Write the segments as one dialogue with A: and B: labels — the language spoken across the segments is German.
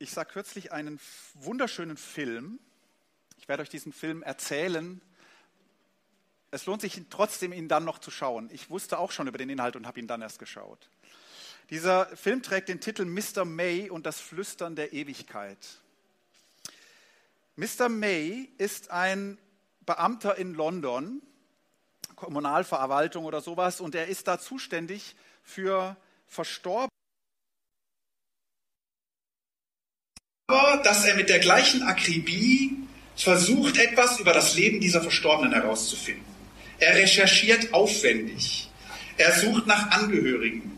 A: Ich sah kürzlich einen wunderschönen Film. Ich werde euch diesen Film erzählen. Es lohnt sich trotzdem, ihn dann noch zu schauen. Ich wusste auch schon über den Inhalt und habe ihn dann erst geschaut. Dieser Film trägt den Titel Mr. May und das Flüstern der Ewigkeit. Mr. May ist ein Beamter in London, Kommunalverwaltung oder sowas, und er ist da zuständig für Verstorbene.
B: Aber dass er mit der gleichen Akribie versucht, etwas über das Leben dieser Verstorbenen herauszufinden. Er recherchiert aufwendig. Er sucht nach Angehörigen.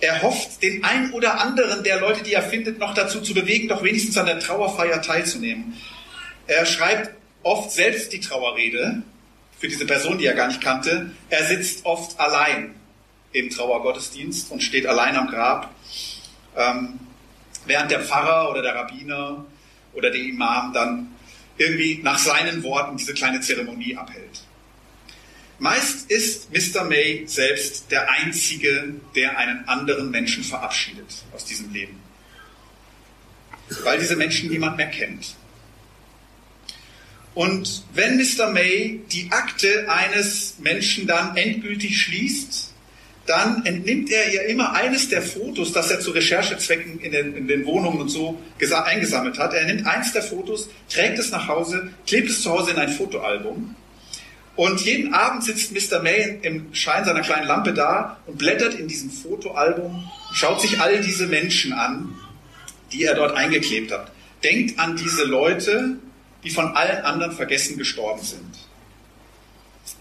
B: Er hofft, den ein oder anderen der Leute, die er findet, noch dazu zu bewegen, doch wenigstens an der Trauerfeier teilzunehmen. Er schreibt oft selbst die Trauerrede für diese Person, die er gar nicht kannte. Er sitzt oft allein im Trauergottesdienst und steht allein am Grab, ähm, während der Pfarrer oder der Rabbiner oder der Imam dann irgendwie nach seinen Worten diese kleine Zeremonie abhält. Meist ist Mr. May selbst der Einzige, der einen anderen Menschen verabschiedet aus diesem Leben, weil diese Menschen niemand mehr kennt. Und wenn Mr. May die Akte eines Menschen dann endgültig schließt, dann entnimmt er ihr immer eines der Fotos, das er zu Recherchezwecken in den, in den Wohnungen und so eingesammelt hat. Er nimmt eines der Fotos, trägt es nach Hause, klebt es zu Hause in ein Fotoalbum und jeden Abend sitzt Mr. May im Schein seiner kleinen Lampe da und blättert in diesem Fotoalbum, schaut sich all diese Menschen an, die er dort eingeklebt hat. Denkt an diese Leute, die von allen anderen vergessen gestorben sind.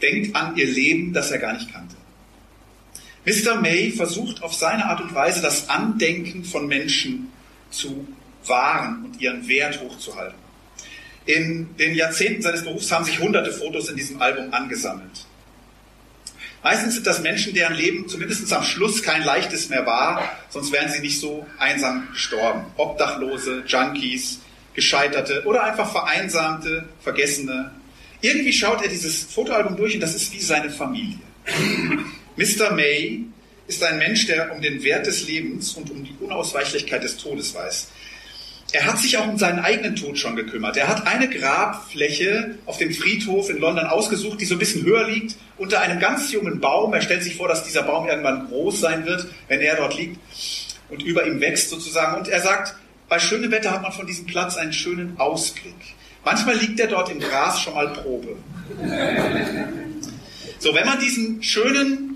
B: Denkt an ihr Leben, das er gar nicht kannte. Mr. May versucht auf seine Art und Weise das Andenken von Menschen zu wahren und ihren Wert hochzuhalten. In den Jahrzehnten seines Berufs haben sich hunderte Fotos in diesem Album angesammelt. Meistens sind das Menschen, deren Leben zumindest am Schluss kein leichtes mehr war, sonst wären sie nicht so einsam gestorben. Obdachlose, Junkies, Gescheiterte oder einfach vereinsamte, Vergessene. Irgendwie schaut er dieses Fotoalbum durch und das ist wie seine Familie. Mr. May ist ein Mensch, der um den Wert des Lebens und um die Unausweichlichkeit des Todes weiß. Er hat sich auch um seinen eigenen Tod schon gekümmert. Er hat eine Grabfläche auf dem Friedhof in London ausgesucht, die so ein bisschen höher liegt, unter einem ganz jungen Baum. Er stellt sich vor, dass dieser Baum irgendwann groß sein wird, wenn er dort liegt und über ihm wächst sozusagen. Und er sagt, bei schönem Wetter hat man von diesem Platz einen schönen Ausblick. Manchmal liegt er dort im Gras schon mal Probe. So, wenn man diesen schönen,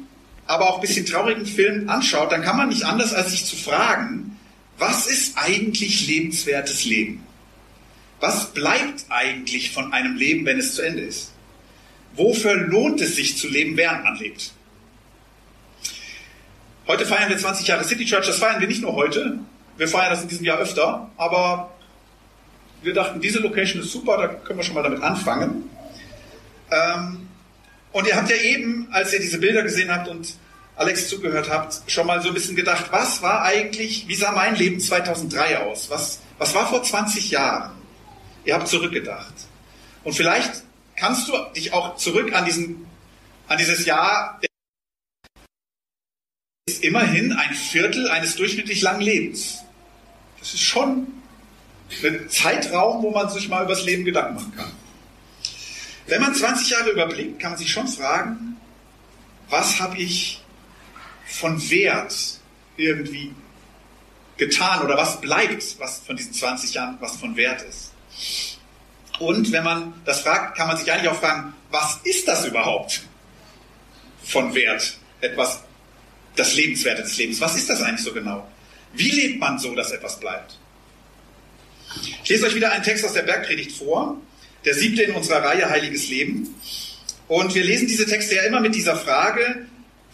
B: aber auch ein bisschen traurigen Film anschaut, dann kann man nicht anders als sich zu fragen, was ist eigentlich lebenswertes Leben? Was bleibt eigentlich von einem Leben, wenn es zu Ende ist? Wofür lohnt es sich zu leben, während man lebt? Heute feiern wir 20 Jahre City Church. Das feiern wir nicht nur heute. Wir feiern das in diesem Jahr öfter. Aber wir dachten, diese Location ist super. Da können wir schon mal damit anfangen. Ähm, und ihr habt ja eben, als ihr diese Bilder gesehen habt und Alex zugehört habt, schon mal so ein bisschen gedacht, was war eigentlich, wie sah mein Leben 2003 aus? Was, was war vor 20 Jahren? Ihr habt zurückgedacht. Und vielleicht kannst du dich auch zurück an diesen, an dieses Jahr, ist immerhin ein Viertel eines durchschnittlich langen Lebens. Das ist schon ein Zeitraum, wo man sich mal über das Leben Gedanken machen kann. Wenn man 20 Jahre überblickt, kann man sich schon fragen, was habe ich von Wert irgendwie getan oder was bleibt, was von diesen 20 Jahren, was von Wert ist. Und wenn man das fragt, kann man sich eigentlich auch fragen, was ist das überhaupt von Wert? Etwas, das Lebenswerte des Lebens. Was ist das eigentlich so genau? Wie lebt man so, dass etwas bleibt? Ich lese euch wieder einen Text aus der Bergpredigt vor, der siebte in unserer Reihe Heiliges Leben. Und wir lesen diese Texte ja immer mit dieser Frage,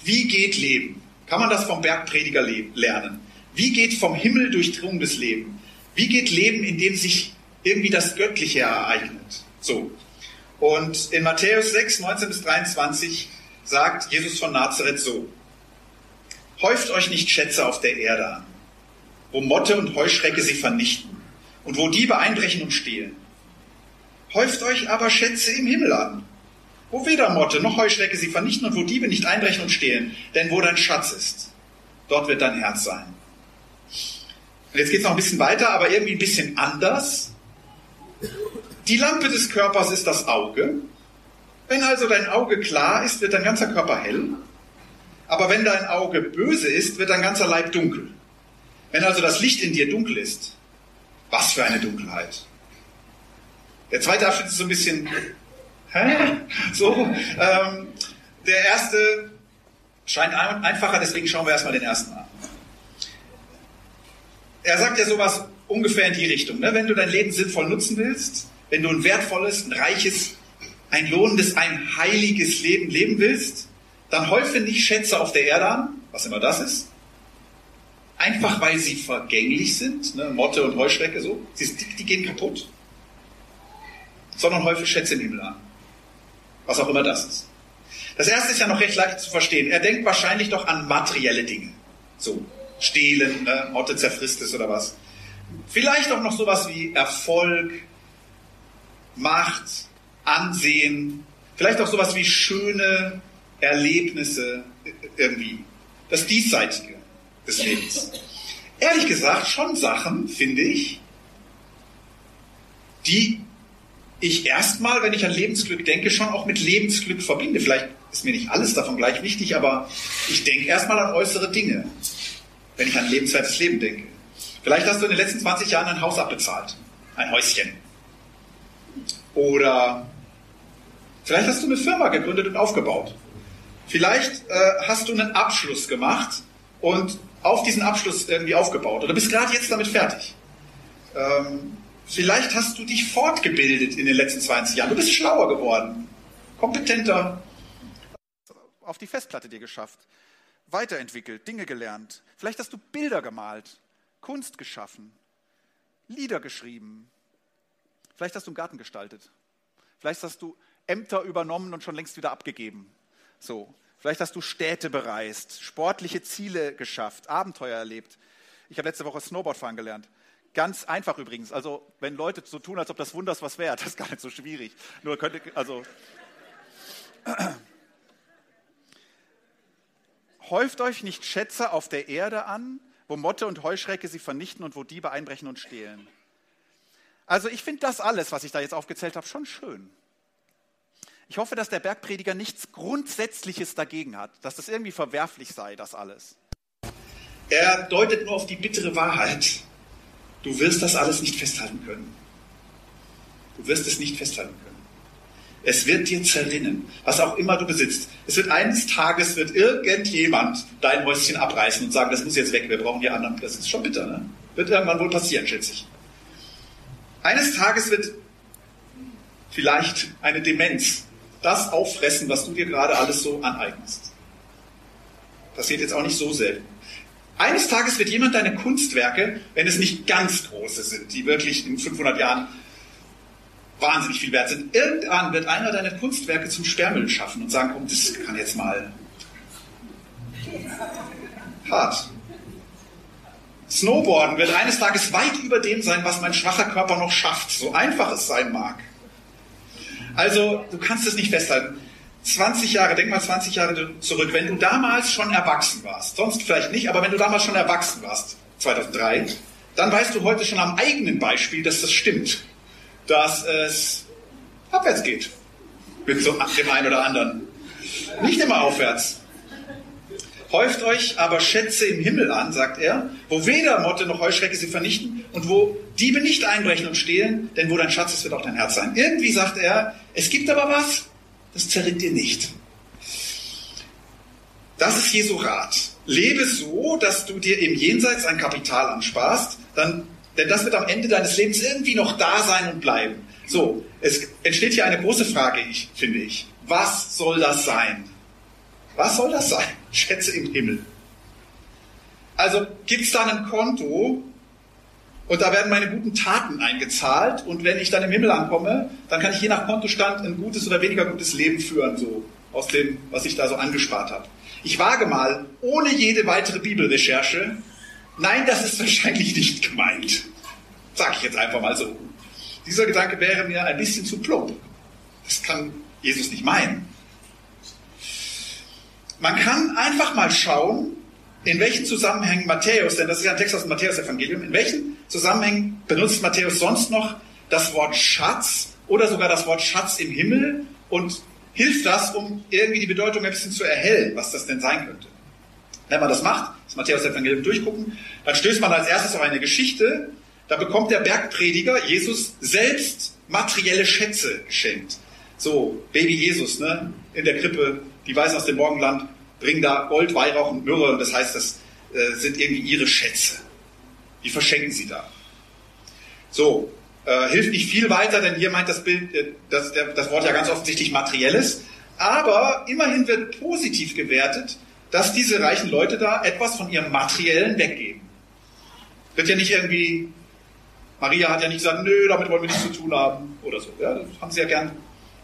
B: wie geht Leben? Kann man das vom Bergprediger lernen? Wie geht vom Himmel durchdrungenes Leben? Wie geht Leben, in dem sich irgendwie das Göttliche ereignet? So. Und in Matthäus 6, 19 bis 23 sagt Jesus von Nazareth so. Häuft euch nicht Schätze auf der Erde an, wo Motte und Heuschrecke sie vernichten und wo Diebe einbrechen und stehlen. Häuft euch aber Schätze im Himmel an, wo weder Motte noch Heuschrecke sie vernichten und wo Diebe nicht einbrechen und stehlen. Denn wo dein Schatz ist, dort wird dein Herz sein. Und jetzt geht es noch ein bisschen weiter, aber irgendwie ein bisschen anders. Die Lampe des Körpers ist das Auge. Wenn also dein Auge klar ist, wird dein ganzer Körper hell. Aber wenn dein Auge böse ist, wird dein ganzer Leib dunkel. Wenn also das Licht in dir dunkel ist, was für eine Dunkelheit. Der zweite Abschnitt ist so ein bisschen, hä? So, ähm, der erste scheint einfacher, deswegen schauen wir erstmal den ersten an. Er sagt ja sowas ungefähr in die Richtung. Ne? Wenn du dein Leben sinnvoll nutzen willst, wenn du ein wertvolles, ein reiches, ein lohnendes, ein heiliges Leben leben willst, dann häufe nicht Schätze auf der Erde an, was immer das ist. Einfach weil sie vergänglich sind, ne? Motte und Heuschrecke so, die, die gehen kaputt. Sondern häufe Schätze im Himmel an. Was auch immer das ist. Das erste ist ja noch recht leicht zu verstehen. Er denkt wahrscheinlich doch an materielle Dinge. So, stehlen, ne? Motte zerfrisst es oder was. Vielleicht auch noch sowas wie Erfolg, Macht, Ansehen, vielleicht auch sowas wie schöne Erlebnisse irgendwie. Das Diesseitige des Lebens. Ehrlich gesagt, schon Sachen, finde ich, die ich erstmal, wenn ich an Lebensglück denke, schon auch mit Lebensglück verbinde. Vielleicht ist mir nicht alles davon gleich wichtig, aber ich denke erstmal an äußere Dinge, wenn ich an lebenswertes Leben denke. Vielleicht hast du in den letzten 20 Jahren ein Haus abbezahlt, ein Häuschen. Oder vielleicht hast du eine Firma gegründet und aufgebaut. Vielleicht äh, hast du einen Abschluss gemacht und auf diesen Abschluss irgendwie aufgebaut oder bist gerade jetzt damit fertig. Ähm, vielleicht hast du dich fortgebildet in den letzten 20 Jahren. Du bist schlauer geworden, kompetenter.
A: Auf die Festplatte dir geschafft, weiterentwickelt, Dinge gelernt. Vielleicht hast du Bilder gemalt, Kunst geschaffen, Lieder geschrieben. Vielleicht hast du einen Garten gestaltet. Vielleicht hast du Ämter übernommen und schon längst wieder abgegeben. So. Vielleicht hast du Städte bereist, sportliche Ziele geschafft, Abenteuer erlebt. Ich habe letzte Woche Snowboardfahren gelernt. Ganz einfach übrigens. Also, wenn Leute so tun, als ob das Wunders was wäre, das ist gar nicht so schwierig. Nur könnte, also. Häuft euch nicht Schätze auf der Erde an, wo Motte und Heuschrecke sie vernichten und wo Diebe einbrechen und stehlen. Also ich finde das alles, was ich da jetzt aufgezählt habe, schon schön. Ich hoffe, dass der Bergprediger nichts Grundsätzliches dagegen hat, dass das irgendwie verwerflich sei, das alles.
B: Er deutet nur auf die bittere Wahrheit. Du wirst das alles nicht festhalten können. Du wirst es nicht festhalten können. Es wird dir zerrinnen, was auch immer du besitzt. Es wird eines Tages wird irgendjemand dein Häuschen abreißen und sagen, das muss jetzt weg, wir brauchen die anderen. Das ist schon bitter, ne? Wird irgendwann wohl passieren, schätze ich. Eines Tages wird vielleicht eine Demenz das auffressen, was du dir gerade alles so aneignest. Passiert jetzt auch nicht so selten. Eines Tages wird jemand deine Kunstwerke, wenn es nicht ganz große sind, die wirklich in 500 Jahren wahnsinnig viel wert sind, irgendwann wird einer deine Kunstwerke zum Sperrmüll schaffen und sagen, komm, das kann jetzt mal hart. Snowboarden wird eines Tages weit über dem sein, was mein schwacher Körper noch schafft, so einfach es sein mag. Also, du kannst es nicht festhalten. 20 Jahre, denk mal 20 Jahre zurück, wenn du damals schon erwachsen warst, sonst vielleicht nicht, aber wenn du damals schon erwachsen warst, 2003, dann weißt du heute schon am eigenen Beispiel, dass das stimmt, dass es abwärts geht mit so dem einen oder anderen. Nicht immer aufwärts. Häuft euch aber Schätze im Himmel an, sagt er, wo weder Motte noch Heuschrecke sie vernichten und wo Diebe nicht einbrechen und stehlen, denn wo dein Schatz ist, wird auch dein Herz sein. Irgendwie sagt er, es gibt aber was, das zerrinnt dir nicht. Das ist Jesu Rat. Lebe so, dass du dir im Jenseits ein Kapital ansparst, dann, denn das wird am Ende deines Lebens irgendwie noch da sein und bleiben. So, es entsteht hier eine große Frage, ich, finde ich. Was soll das sein? Was soll das sein? Schätze im Himmel. Also gibt es da ein Konto und da werden meine guten Taten eingezahlt und wenn ich dann im Himmel ankomme, dann kann ich je nach Kontostand ein gutes oder weniger gutes Leben führen, so aus dem, was ich da so angespart habe. Ich wage mal, ohne jede weitere Bibelrecherche, nein, das ist wahrscheinlich nicht gemeint. Sag ich jetzt einfach mal so. Dieser Gedanke wäre mir ein bisschen zu plump. Das kann Jesus nicht meinen. Man kann einfach mal schauen, in welchen Zusammenhängen Matthäus, denn das ist ja ein Text aus dem Matthäus-Evangelium, in welchen Zusammenhängen benutzt Matthäus sonst noch das Wort Schatz oder sogar das Wort Schatz im Himmel und hilft das, um irgendwie die Bedeutung ein bisschen zu erhellen, was das denn sein könnte. Wenn man das macht, das Matthäus-Evangelium durchgucken, dann stößt man als erstes auf eine Geschichte, da bekommt der Bergprediger Jesus selbst materielle Schätze geschenkt. So, Baby Jesus, ne, in der Krippe, die Weißen aus dem Morgenland bringen da Gold, Weihrauch und Myrrhe und das heißt, das äh, sind irgendwie ihre Schätze. Die verschenken sie da. So, äh, hilft nicht viel weiter, denn hier meint das Bild, äh, das, der, das Wort ja ganz offensichtlich materielles. Aber immerhin wird positiv gewertet, dass diese reichen Leute da etwas von ihrem Materiellen weggeben. Wird ja nicht irgendwie, Maria hat ja nicht gesagt, nö, damit wollen wir nichts zu tun haben oder so. Ja, das haben sie ja gern.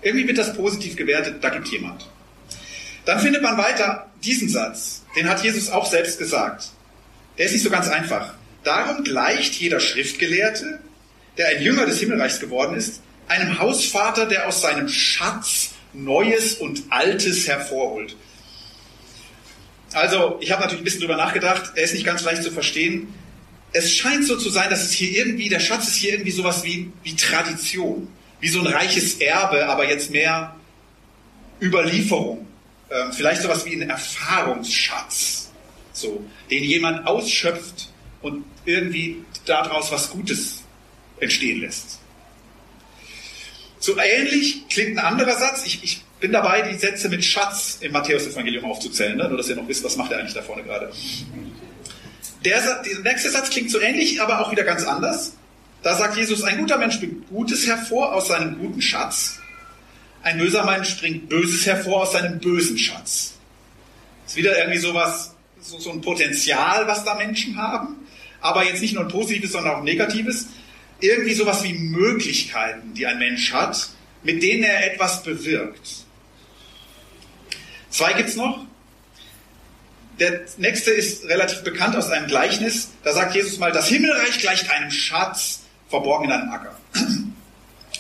B: Irgendwie wird das positiv gewertet, da gibt jemand. Dann findet man weiter diesen Satz, den hat Jesus auch selbst gesagt. Der ist nicht so ganz einfach. Darum gleicht jeder Schriftgelehrte, der ein Jünger des Himmelreichs geworden ist, einem Hausvater, der aus seinem Schatz Neues und Altes hervorholt. Also, ich habe natürlich ein bisschen drüber nachgedacht, er ist nicht ganz leicht zu verstehen. Es scheint so zu sein, dass es hier irgendwie, der Schatz ist hier irgendwie sowas wie, wie Tradition, wie so ein reiches Erbe, aber jetzt mehr Überlieferung. Ähm, vielleicht sowas wie ein Erfahrungsschatz, so, den jemand ausschöpft und irgendwie daraus was Gutes entstehen lässt. So ähnlich klingt ein anderer Satz. Ich, ich bin dabei, die Sätze mit Schatz im Matthäus-Evangelium aufzuzählen, ne? nur dass ihr noch wisst, was macht er eigentlich da vorne gerade. Der, der nächste Satz klingt so ähnlich, aber auch wieder ganz anders. Da sagt Jesus, ein guter Mensch bringt Gutes hervor aus seinem guten Schatz ein böser Mensch bringt Böses hervor aus seinem bösen Schatz. Ist wieder irgendwie sowas, so, so ein Potenzial, was da Menschen haben. Aber jetzt nicht nur ein positives, sondern auch ein negatives. Irgendwie sowas wie Möglichkeiten, die ein Mensch hat, mit denen er etwas bewirkt. Zwei gibt's noch. Der nächste ist relativ bekannt aus einem Gleichnis. Da sagt Jesus mal, das Himmelreich gleicht einem Schatz verborgen in einem Acker.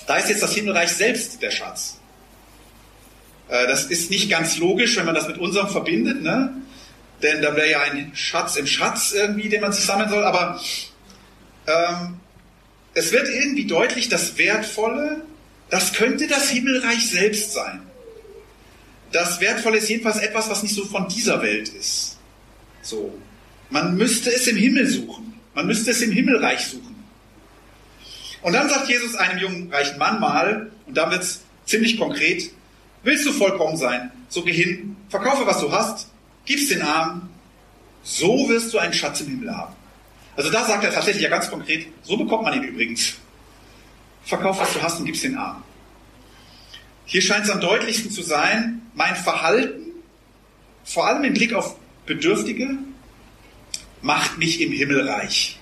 B: Da ist jetzt das Himmelreich selbst der Schatz. Äh, das ist nicht ganz logisch, wenn man das mit unserem verbindet, ne? denn da wäre ja ein Schatz im Schatz irgendwie, den man sich sammeln soll. Aber ähm, es wird irgendwie deutlich, das Wertvolle, das könnte das Himmelreich selbst sein. Das Wertvolle ist jedenfalls etwas, was nicht so von dieser Welt ist. So. Man müsste es im Himmel suchen. Man müsste es im Himmelreich suchen. Und dann sagt Jesus einem jungen reichen Mann mal, und da wird es ziemlich konkret, Willst du vollkommen sein, so geh hin, verkaufe, was du hast, gib's den Armen, so wirst du einen Schatz im Himmel haben. Also da sagt er tatsächlich ja ganz konkret, so bekommt man ihn übrigens. Verkauf, was du hast und gib's den Armen. Hier scheint es am deutlichsten zu sein, mein Verhalten, vor allem im Blick auf Bedürftige, macht mich im Himmel reich.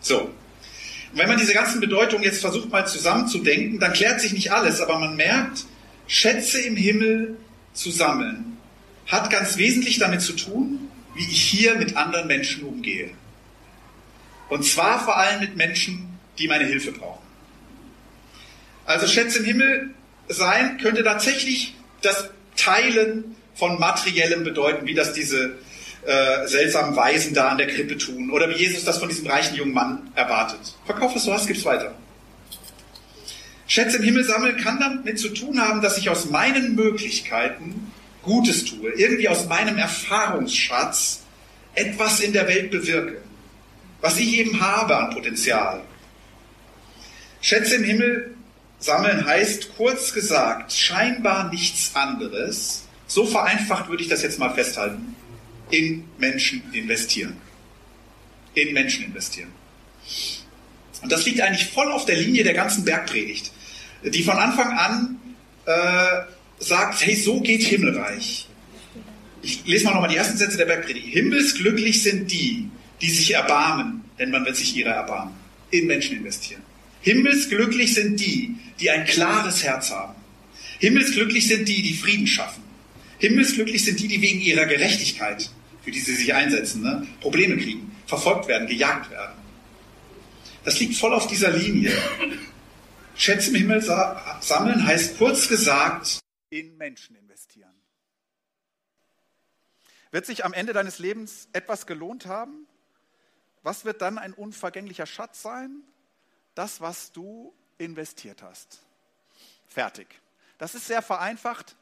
B: So. Und wenn man diese ganzen Bedeutungen jetzt versucht mal zusammenzudenken, dann klärt sich nicht alles, aber man merkt, Schätze im Himmel zu sammeln, hat ganz wesentlich damit zu tun, wie ich hier mit anderen Menschen umgehe. Und zwar vor allem mit Menschen, die meine Hilfe brauchen. Also Schätze im Himmel sein könnte tatsächlich das Teilen von Materiellem bedeuten, wie das diese äh, seltsamen Weisen da an der Krippe tun oder wie Jesus das von diesem reichen jungen Mann erwartet. Verkauf, was du hast, gib's weiter. Schätze im Himmel sammeln kann damit zu tun haben, dass ich aus meinen Möglichkeiten Gutes tue, irgendwie aus meinem Erfahrungsschatz etwas in der Welt bewirke, was ich eben habe an Potenzial. Schätze im Himmel sammeln heißt kurz gesagt scheinbar nichts anderes, so vereinfacht würde ich das jetzt mal festhalten, in Menschen investieren. In Menschen investieren. Und das liegt eigentlich voll auf der Linie der ganzen Bergpredigt die von Anfang an äh, sagt, hey, so geht Himmelreich. Ich lese mal nochmal die ersten Sätze der Bergpredigt. Himmelsglücklich sind die, die sich erbarmen, denn man wird sich ihrer erbarmen. In Menschen investieren. Himmelsglücklich sind die, die ein klares Herz haben. Himmelsglücklich sind die, die Frieden schaffen. Himmelsglücklich sind die, die wegen ihrer Gerechtigkeit, für die sie sich einsetzen, ne, Probleme kriegen, verfolgt werden, gejagt werden. Das liegt voll auf dieser Linie. Schätze im Himmel sammeln heißt kurz gesagt, in Menschen investieren.
A: Wird sich am Ende deines Lebens etwas gelohnt haben? Was wird dann ein unvergänglicher Schatz sein? Das, was du investiert hast. Fertig. Das ist sehr vereinfacht.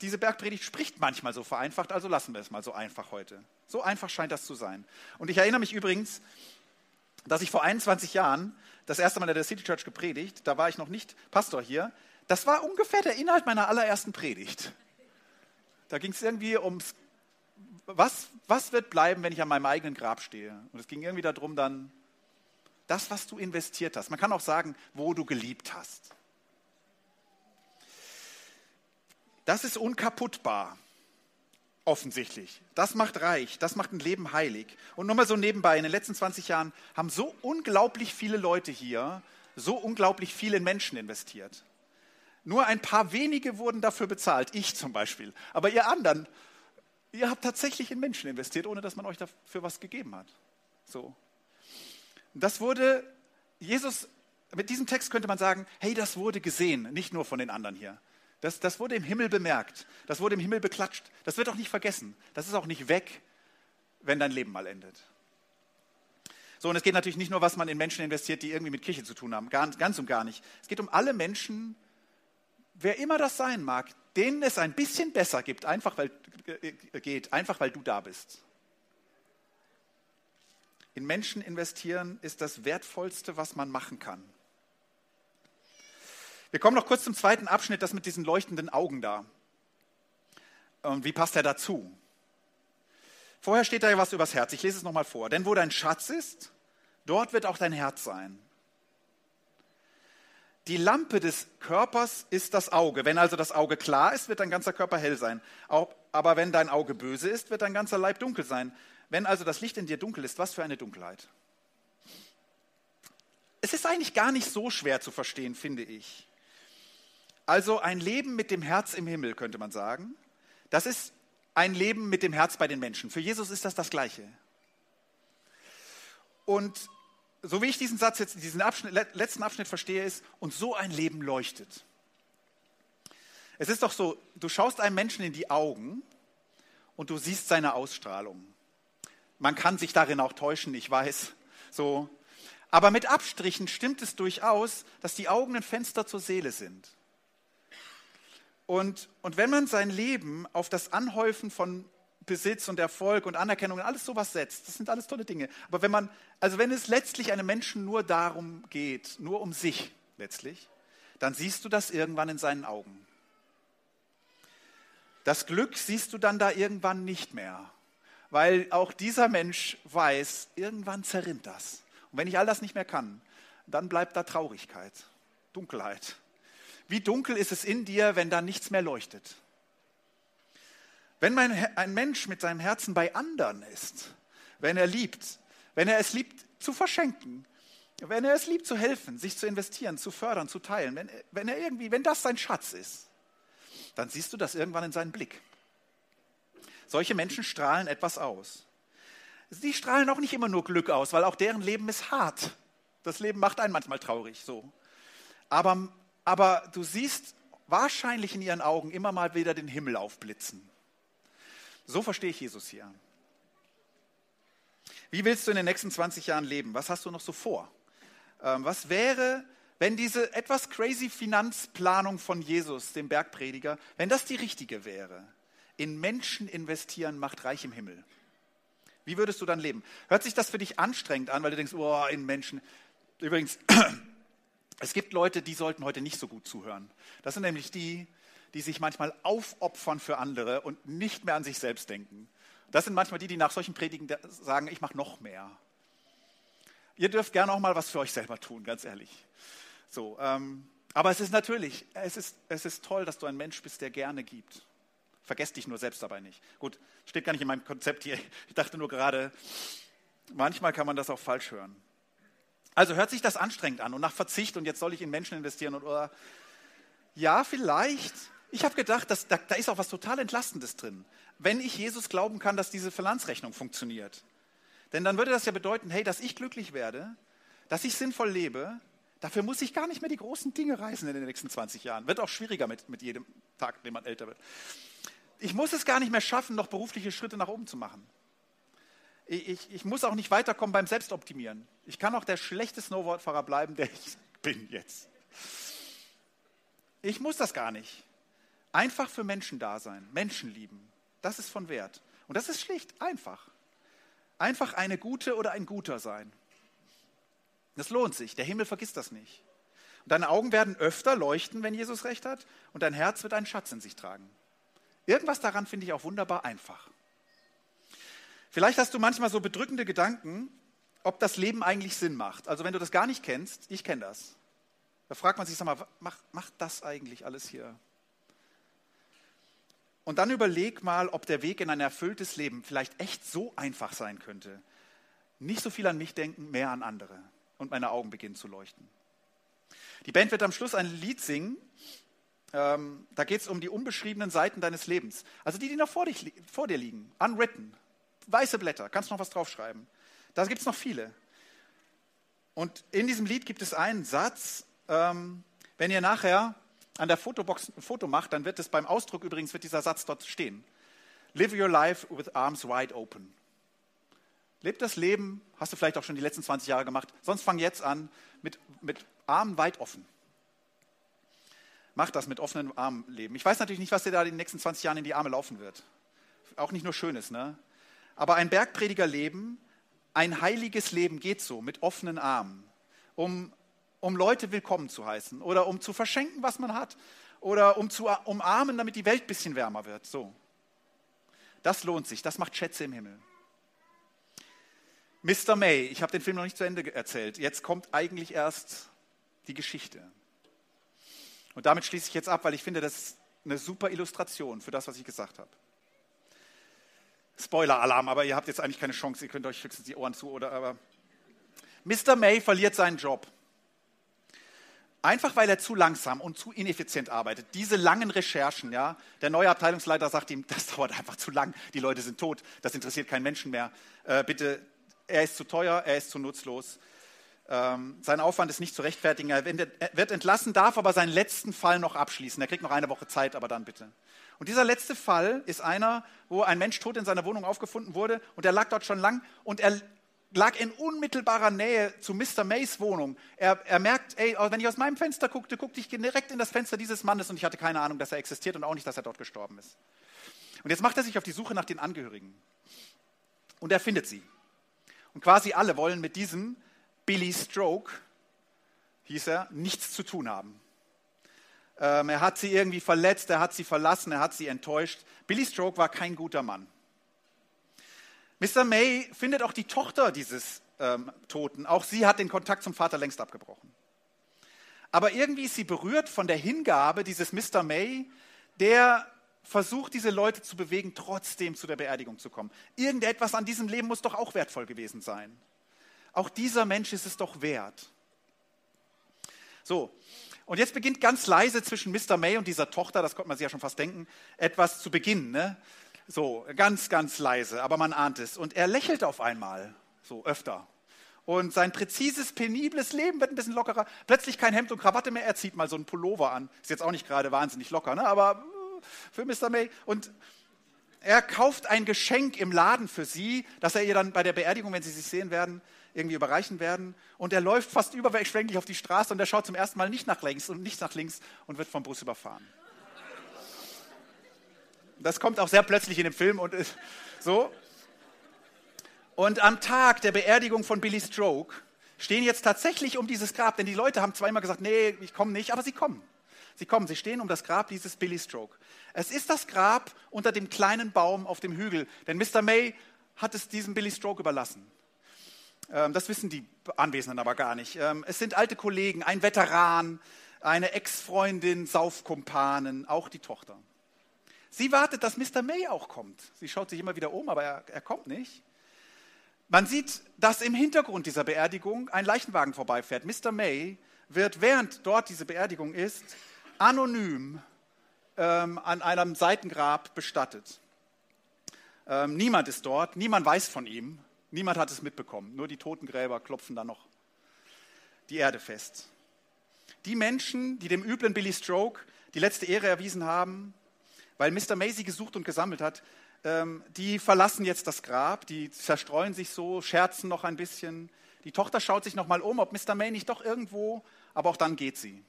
A: Diese Bergpredigt spricht manchmal so vereinfacht, also lassen wir es mal so einfach heute. So einfach scheint das zu sein. Und ich erinnere mich übrigens, dass ich vor 21 Jahren das erste Mal in der City Church gepredigt, da war ich noch nicht Pastor hier. Das war ungefähr der Inhalt meiner allerersten Predigt. Da ging es irgendwie ums, was, was wird bleiben, wenn ich an meinem eigenen Grab stehe? Und es ging irgendwie darum dann, das, was du investiert hast. Man kann auch sagen, wo du geliebt hast. Das ist unkaputtbar, offensichtlich. Das macht reich, das macht ein Leben heilig. Und nur mal so nebenbei, in den letzten 20 Jahren haben so unglaublich viele Leute hier so unglaublich viele Menschen investiert. Nur ein paar wenige wurden dafür bezahlt, ich zum Beispiel. Aber ihr anderen, ihr habt tatsächlich in Menschen investiert, ohne dass man euch dafür was gegeben hat. So. Das wurde, Jesus, mit diesem Text könnte man sagen, hey, das wurde gesehen, nicht nur von den anderen hier. Das, das wurde im Himmel bemerkt. Das wurde im Himmel beklatscht. Das wird auch nicht vergessen. Das ist auch nicht weg, wenn dein Leben mal endet. So, und es geht natürlich nicht nur, was man in Menschen investiert, die irgendwie mit Kirche zu tun haben. Gar, ganz und gar nicht. Es geht um alle Menschen, wer immer das sein mag, denen es ein bisschen besser gibt, einfach weil, äh, geht, einfach weil du da bist. In Menschen investieren ist das Wertvollste, was man machen kann. Wir kommen noch kurz zum zweiten Abschnitt, das mit diesen leuchtenden Augen da. Und wie passt er dazu? Vorher steht da ja was übers Herz. Ich lese es nochmal vor. Denn wo dein Schatz ist, dort wird auch dein Herz sein. Die Lampe des Körpers ist das Auge. Wenn also das Auge klar ist, wird dein ganzer Körper hell sein. Aber wenn dein Auge böse ist, wird dein ganzer Leib dunkel sein. Wenn also das Licht in dir dunkel ist, was für eine Dunkelheit. Es ist eigentlich gar nicht so schwer zu verstehen, finde ich. Also ein Leben mit dem Herz im Himmel, könnte man sagen. Das ist ein Leben mit dem Herz bei den Menschen. Für Jesus ist das das Gleiche. Und so wie ich diesen Satz jetzt, diesen Abschnitt, letzten Abschnitt verstehe, ist, und so ein Leben leuchtet. Es ist doch so, du schaust einem Menschen in die Augen und du siehst seine Ausstrahlung. Man kann sich darin auch täuschen, ich weiß, so. Aber mit Abstrichen stimmt es durchaus, dass die Augen ein Fenster zur Seele sind. Und, und wenn man sein Leben auf das Anhäufen von Besitz und Erfolg und Anerkennung und alles sowas setzt, das sind alles tolle Dinge. Aber wenn man, also wenn es letztlich einem Menschen nur darum geht, nur um sich letztlich, dann siehst du das irgendwann in seinen Augen. Das Glück siehst du dann da irgendwann nicht mehr, weil auch dieser Mensch weiß, irgendwann zerrinnt das. Und wenn ich all das nicht mehr kann, dann bleibt da Traurigkeit, Dunkelheit. Wie dunkel ist es in dir, wenn da nichts mehr leuchtet? Wenn mein, ein Mensch mit seinem Herzen bei anderen ist, wenn er liebt, wenn er es liebt zu verschenken, wenn er es liebt zu helfen, sich zu investieren, zu fördern, zu teilen, wenn, wenn er irgendwie, wenn das sein Schatz ist, dann siehst du das irgendwann in seinem Blick. Solche Menschen strahlen etwas aus. Sie strahlen auch nicht immer nur Glück aus, weil auch deren Leben ist hart. Das Leben macht einen manchmal traurig, so. Aber aber du siehst wahrscheinlich in ihren Augen immer mal wieder den Himmel aufblitzen. So verstehe ich Jesus hier. Wie willst du in den nächsten 20 Jahren leben? Was hast du noch so vor? Ähm, was wäre, wenn diese etwas crazy Finanzplanung von Jesus, dem Bergprediger, wenn das die richtige wäre? In Menschen investieren macht reich im Himmel. Wie würdest du dann leben? Hört sich das für dich anstrengend an, weil du denkst, oh, in Menschen. Übrigens, es gibt Leute, die sollten heute nicht so gut zuhören. Das sind nämlich die, die sich manchmal aufopfern für andere und nicht mehr an sich selbst denken. Das sind manchmal die, die nach solchen Predigen sagen, ich mache noch mehr. Ihr dürft gerne auch mal was für euch selber tun, ganz ehrlich. So, ähm, aber es ist natürlich, es ist, es ist toll, dass du ein Mensch bist, der gerne gibt. Vergesst dich nur selbst dabei nicht. Gut, steht gar nicht in meinem Konzept hier. Ich dachte nur gerade, manchmal kann man das auch falsch hören. Also hört sich das anstrengend an und nach Verzicht und jetzt soll ich in Menschen investieren und oder ja, vielleicht. Ich habe gedacht, dass, da, da ist auch was total Entlastendes drin. Wenn ich Jesus glauben kann, dass diese Finanzrechnung funktioniert. Denn dann würde das ja bedeuten, hey, dass ich glücklich werde, dass ich sinnvoll lebe, dafür muss ich gar nicht mehr die großen Dinge reisen in den nächsten 20 Jahren. Wird auch schwieriger mit, mit jedem Tag, den man älter wird. ich muss es gar nicht mehr schaffen, noch berufliche Schritte nach oben zu machen. Ich, ich, muss auch nicht weiterkommen beim Selbstoptimieren. Ich kann auch der schlechte Snowboardfahrer bleiben, der ich bin jetzt. Ich muss das gar nicht. Einfach für Menschen da sein, Menschen lieben. Das ist von Wert. Und das ist schlicht, einfach. Einfach eine gute oder ein guter sein. Das lohnt sich. Der Himmel vergisst das nicht. Und deine Augen werden öfter leuchten, wenn Jesus recht hat, und dein Herz wird einen Schatz in sich tragen. Irgendwas daran finde ich auch wunderbar einfach. Vielleicht hast du manchmal so bedrückende Gedanken, ob das Leben eigentlich Sinn macht. Also wenn du das gar nicht kennst, ich kenne das. Da fragt man sich, sag mal, macht, macht das eigentlich alles hier? Und dann überleg mal, ob der Weg in ein erfülltes Leben vielleicht echt so einfach sein könnte. Nicht so viel an mich denken, mehr an andere. Und meine Augen beginnen zu leuchten. Die Band wird am Schluss ein Lied singen. Ähm, da geht es um die unbeschriebenen Seiten deines Lebens. Also die, die noch vor, dich, vor dir liegen. Unwritten. Weiße Blätter. Kannst noch was draufschreiben. Da gibt es noch viele. Und in diesem Lied gibt es einen Satz. Ähm, wenn ihr nachher an der Fotobox ein Foto macht, dann wird es beim Ausdruck übrigens wird dieser Satz dort stehen. Live your life with arms wide open. Leb das Leben, hast du vielleicht auch schon die letzten 20 Jahre gemacht, sonst fang jetzt an mit, mit Armen weit offen. Mach das mit offenen Armen leben. Ich weiß natürlich nicht, was dir da in den nächsten 20 Jahren in die Arme laufen wird. Auch nicht nur Schönes, ne? Aber ein Bergprediger Leben, ein heiliges Leben geht so, mit offenen Armen, um, um Leute willkommen zu heißen oder um zu verschenken, was man hat oder um zu umarmen, damit die Welt ein bisschen wärmer wird. So. Das lohnt sich, das macht Schätze im Himmel. Mr. May, ich habe den Film noch nicht zu Ende erzählt. Jetzt kommt eigentlich erst die Geschichte. Und damit schließe ich jetzt ab, weil ich finde, das ist eine super Illustration für das, was ich gesagt habe. Spoiler-Alarm, aber ihr habt jetzt eigentlich keine Chance, ihr könnt euch höchstens die Ohren zu oder aber. Mr. May verliert seinen Job. Einfach weil er zu langsam und zu ineffizient arbeitet. Diese langen Recherchen, ja. Der neue Abteilungsleiter sagt ihm, das dauert einfach zu lang, die Leute sind tot, das interessiert keinen Menschen mehr. Äh, bitte er ist zu teuer, er ist zu nutzlos. Ähm, sein Aufwand ist nicht zu rechtfertigen. Er wird entlassen, darf aber seinen letzten Fall noch abschließen. Er kriegt noch eine Woche Zeit, aber dann bitte. Und dieser letzte Fall ist einer, wo ein Mensch tot in seiner Wohnung aufgefunden wurde und er lag dort schon lang und er lag in unmittelbarer Nähe zu Mr. Mays Wohnung. Er, er merkt, ey, wenn ich aus meinem Fenster guckte, guckte ich direkt in das Fenster dieses Mannes und ich hatte keine Ahnung, dass er existiert und auch nicht, dass er dort gestorben ist. Und jetzt macht er sich auf die Suche nach den Angehörigen. Und er findet sie. Und quasi alle wollen mit diesem Billy Stroke, hieß er, nichts zu tun haben. Ähm, er hat sie irgendwie verletzt, er hat sie verlassen, er hat sie enttäuscht. Billy Stroke war kein guter Mann. Mr. May findet auch die Tochter dieses ähm, Toten. Auch sie hat den Kontakt zum Vater längst abgebrochen. Aber irgendwie ist sie berührt von der Hingabe dieses Mr. May, der versucht, diese Leute zu bewegen, trotzdem zu der Beerdigung zu kommen. Irgendetwas an diesem Leben muss doch auch wertvoll gewesen sein. Auch dieser Mensch ist es doch wert. So, und jetzt beginnt ganz leise zwischen Mr. May und dieser Tochter, das konnte man sich ja schon fast denken, etwas zu beginnen. Ne? So, ganz, ganz leise, aber man ahnt es. Und er lächelt auf einmal, so öfter. Und sein präzises, penibles Leben wird ein bisschen lockerer. Plötzlich kein Hemd und Krawatte mehr, er zieht mal so einen Pullover an. Ist jetzt auch nicht gerade wahnsinnig locker, ne? aber für Mr. May. Und er kauft ein Geschenk im Laden für sie, das er ihr dann bei der Beerdigung, wenn sie sich sehen werden, irgendwie überreichen werden. Und er läuft fast überschwänglich auf die Straße und er schaut zum ersten Mal nicht nach links und nicht nach links und wird vom Bus überfahren. Das kommt auch sehr plötzlich in dem Film und so. Und am Tag der Beerdigung von Billy Stroke stehen jetzt tatsächlich um dieses Grab, denn die Leute haben zweimal gesagt, nee, ich komme nicht, aber sie kommen. Sie kommen, sie stehen um das Grab dieses Billy Stroke. Es ist das Grab unter dem kleinen Baum auf dem Hügel, denn Mr. May hat es diesem Billy Stroke überlassen. Ähm, das wissen die Anwesenden aber gar nicht. Ähm, es sind alte Kollegen, ein Veteran, eine Ex-Freundin, Saufkumpanen, auch die Tochter. Sie wartet, dass Mr. May auch kommt. Sie schaut sich immer wieder um, aber er, er kommt nicht. Man sieht, dass im Hintergrund dieser Beerdigung ein Leichenwagen vorbeifährt. Mr. May wird, während dort diese Beerdigung ist, anonym ähm, an einem Seitengrab bestattet. Ähm, niemand ist dort, niemand weiß von ihm, niemand hat es mitbekommen. Nur die Totengräber klopfen da noch die Erde fest. Die Menschen, die dem üblen Billy Stroke die letzte Ehre erwiesen haben, weil Mr. Macy gesucht und gesammelt hat, ähm, die verlassen jetzt das Grab, die zerstreuen sich so, scherzen noch ein bisschen. Die Tochter schaut sich noch mal um, ob Mr. May nicht doch irgendwo, aber auch dann geht sie.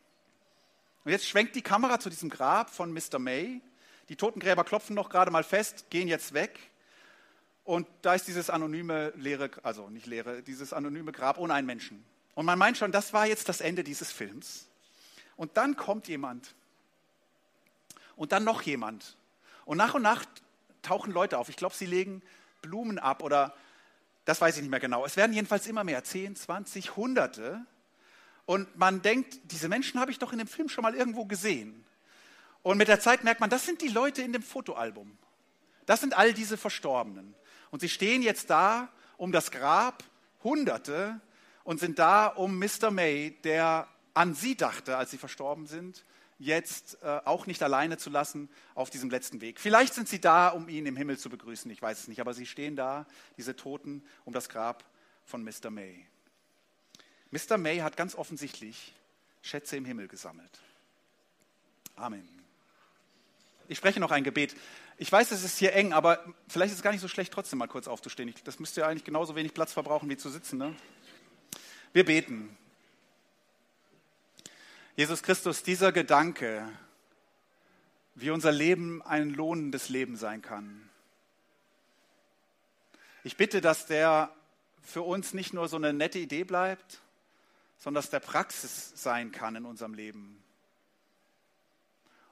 A: Und jetzt schwenkt die Kamera zu diesem Grab von Mr. May. Die Totengräber klopfen noch gerade mal fest, gehen jetzt weg. Und da ist dieses anonyme leere, also nicht leere, dieses anonyme Grab ohne einen Menschen. Und man meint schon, das war jetzt das Ende dieses Films. Und dann kommt jemand. Und dann noch jemand. Und nach und nach tauchen Leute auf. Ich glaube, sie legen Blumen ab oder das weiß ich nicht mehr genau. Es werden jedenfalls immer mehr, 10, 20, Hunderte. Und man denkt, diese Menschen habe ich doch in dem Film schon mal irgendwo gesehen. Und mit der Zeit merkt man, das sind die Leute in dem Fotoalbum. Das sind all diese Verstorbenen. Und sie stehen jetzt da um das Grab, Hunderte, und sind da um Mr. May, der an sie dachte, als sie verstorben sind, jetzt äh, auch nicht alleine zu lassen auf diesem letzten Weg. Vielleicht sind sie da, um ihn im Himmel zu begrüßen, ich weiß es nicht, aber sie stehen da, diese Toten, um das Grab von Mr. May. Mr. May hat ganz offensichtlich Schätze im Himmel gesammelt. Amen. Ich spreche noch ein Gebet. Ich weiß, es ist hier eng, aber vielleicht ist es gar nicht so schlecht, trotzdem mal kurz aufzustehen. Das müsste ja eigentlich genauso wenig Platz verbrauchen, wie zu sitzen. Ne? Wir beten. Jesus Christus, dieser Gedanke, wie unser Leben ein lohnendes Leben sein kann. Ich bitte, dass der für uns nicht nur so eine nette Idee bleibt, sondern dass der Praxis sein kann in unserem Leben.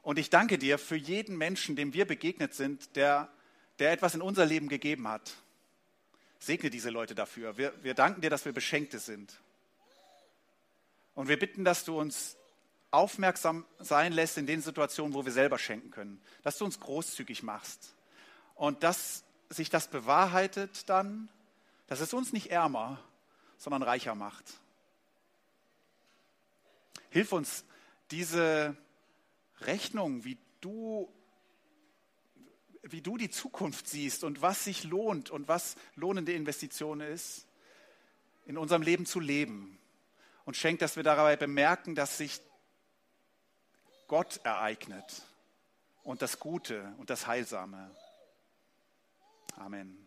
A: Und ich danke dir für jeden Menschen, dem wir begegnet sind, der, der etwas in unser Leben gegeben hat. Segne diese Leute dafür. Wir, wir danken dir, dass wir Beschenkte sind. Und wir bitten, dass du uns aufmerksam sein lässt in den Situationen, wo wir selber schenken können. Dass du uns großzügig machst. Und dass sich das bewahrheitet dann, dass es uns nicht ärmer, sondern reicher macht. Hilf uns, diese Rechnung, wie du, wie du die Zukunft siehst und was sich lohnt und was lohnende Investition ist, in unserem Leben zu leben. Und schenk, dass wir dabei bemerken, dass sich Gott ereignet und das Gute und das Heilsame. Amen.